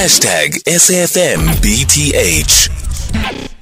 Hashtag SFMBTH.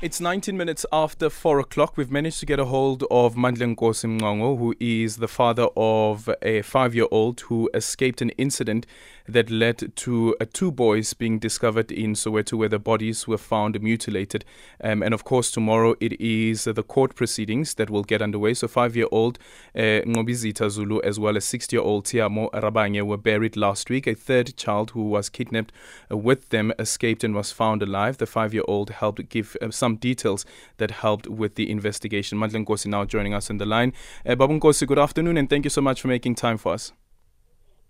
It's 19 minutes after 4 o'clock. We've managed to get a hold of Mandla Nkosi Mngongo, who is the father of a five year old who escaped an incident that led to uh, two boys being discovered in Soweto, where the bodies were found mutilated. Um, and of course, tomorrow it is uh, the court proceedings that will get underway. So, five year old uh, Ngobizita Zulu, as well as six year old Tiamo Rabanye, were buried last week. A third child who was kidnapped uh, with them escaped and was found alive. The five year old helped give uh, some details that helped with the investigation. Mandla Nkosi now joining us on the line. Uh, Babu good afternoon, and thank you so much for making time for us.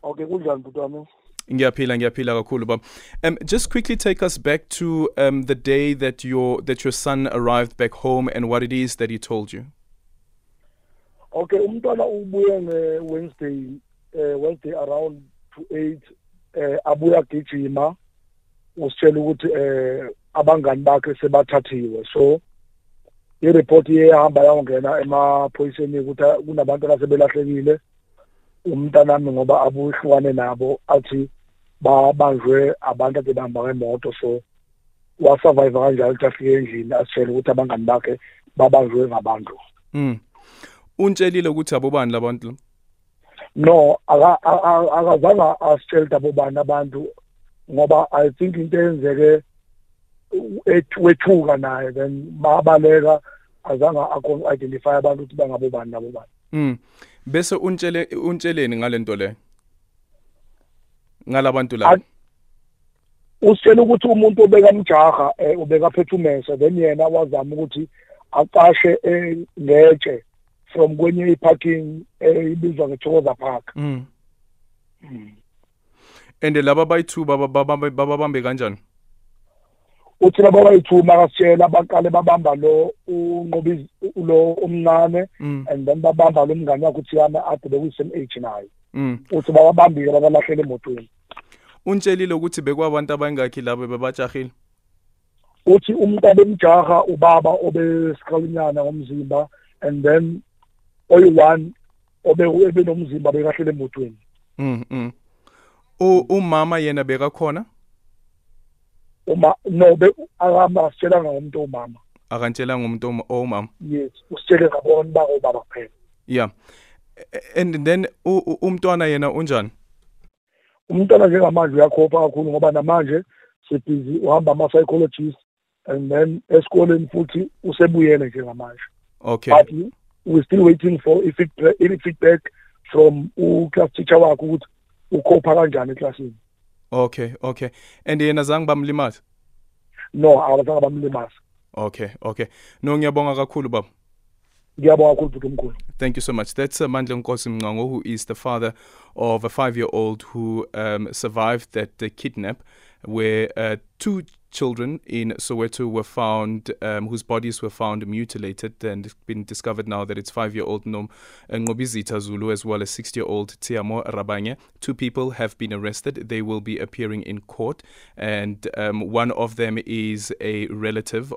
Okay, kunjani bhuti wami? Ngiyaphila ngiyaphila kakhulu baba. Um just quickly take us back to um the day that your that your son arrived back home and what it is that he told you. Okay, umntwana ubuye Wednesday eh Wednesday around to 8 eh abuya gijima usitshela ukuthi eh abangani bakhe sebathathiwe so i-report iyahamba yawungena emaphoyiseni ukuthi kunabantu abasebelahlekile umntanami ngoba abuhlukane nabo athi babanjwe abantu ade bahamba ngemoto so wasurvive kanjalo ukuthi afike endlini asitshele ukuthi abangani bakhe babanjwe ngabantu Mm. Untshelile ukuthi abobani labantu. no aka- aka- akazange asitshele ukuthi abobani abantu ngoba i think into eyenzeke ethu- wethuka naye then babaleka azange ako-identify abantu ukuthi bangabobani nabobani Mm. Bese untshele untsheleni ngalento le. Ngalabantu la. Usitshela ukuthi umuntu obeka mjaha eh, ubeka phethe umese then yena wazama ukuthi aqashe eh, ngetshe from kwenye iparking eh, ibizwa ngethokoza park Mm. And laba bayi2 baba baba babambe kanjani? Uthi laba bayithuma kasitshela baqale babamba lo unqobi lo umncane Mm. and then babamba lo mngane wakhe uthi yana ade bekuyisame age naye Mm. uthi babambile babalahlele emotweni Untshelile ukuthi bekwabantu abangakhi labo bebajahile. uthi umuntu abemjaha ubaba obesikhalinyana ngomzimba and then oyi-one obe ebenomzimba bekahlele emotweni Mm. mm. U umama yena bekakhona? Uma no be akasitshelanga ngomuntu omama Akantshelanga umuntu om- omama. yes usitshele ngabona bako ubaba kuphela Yeah. And then umntwana yena unjani? umntwana njengamanje uyakhopha kakhulu ngoba namanje sibhizi uhamba ama-psychologist and then esikoleni futhi usebuyele njengamanje Okay. but we're still waiting for i-feedback from u-class teacher wakhe ukuthi ukhopha kanjani eklasini Okay, okay. And yena zange bamlimaza? no abazange bamlimaza Okay, okay. No ngiyabonga kakhulu baba. ngiyabonga kakhulu bhuti omkhulu Thank you so much. That's uh, Mandla Nkosi Mngango, who is the father of a five-year-old who um, survived that uh, kidnap, where uh, two children in Soweto were found, um, whose bodies were found mutilated, and it's been discovered now that it's five-year-old Nom uh, Ngobizita Zulu as well as six-year-old Tiamo Rabanye. Two people have been arrested. They will be appearing in court, and um, one of them is a relative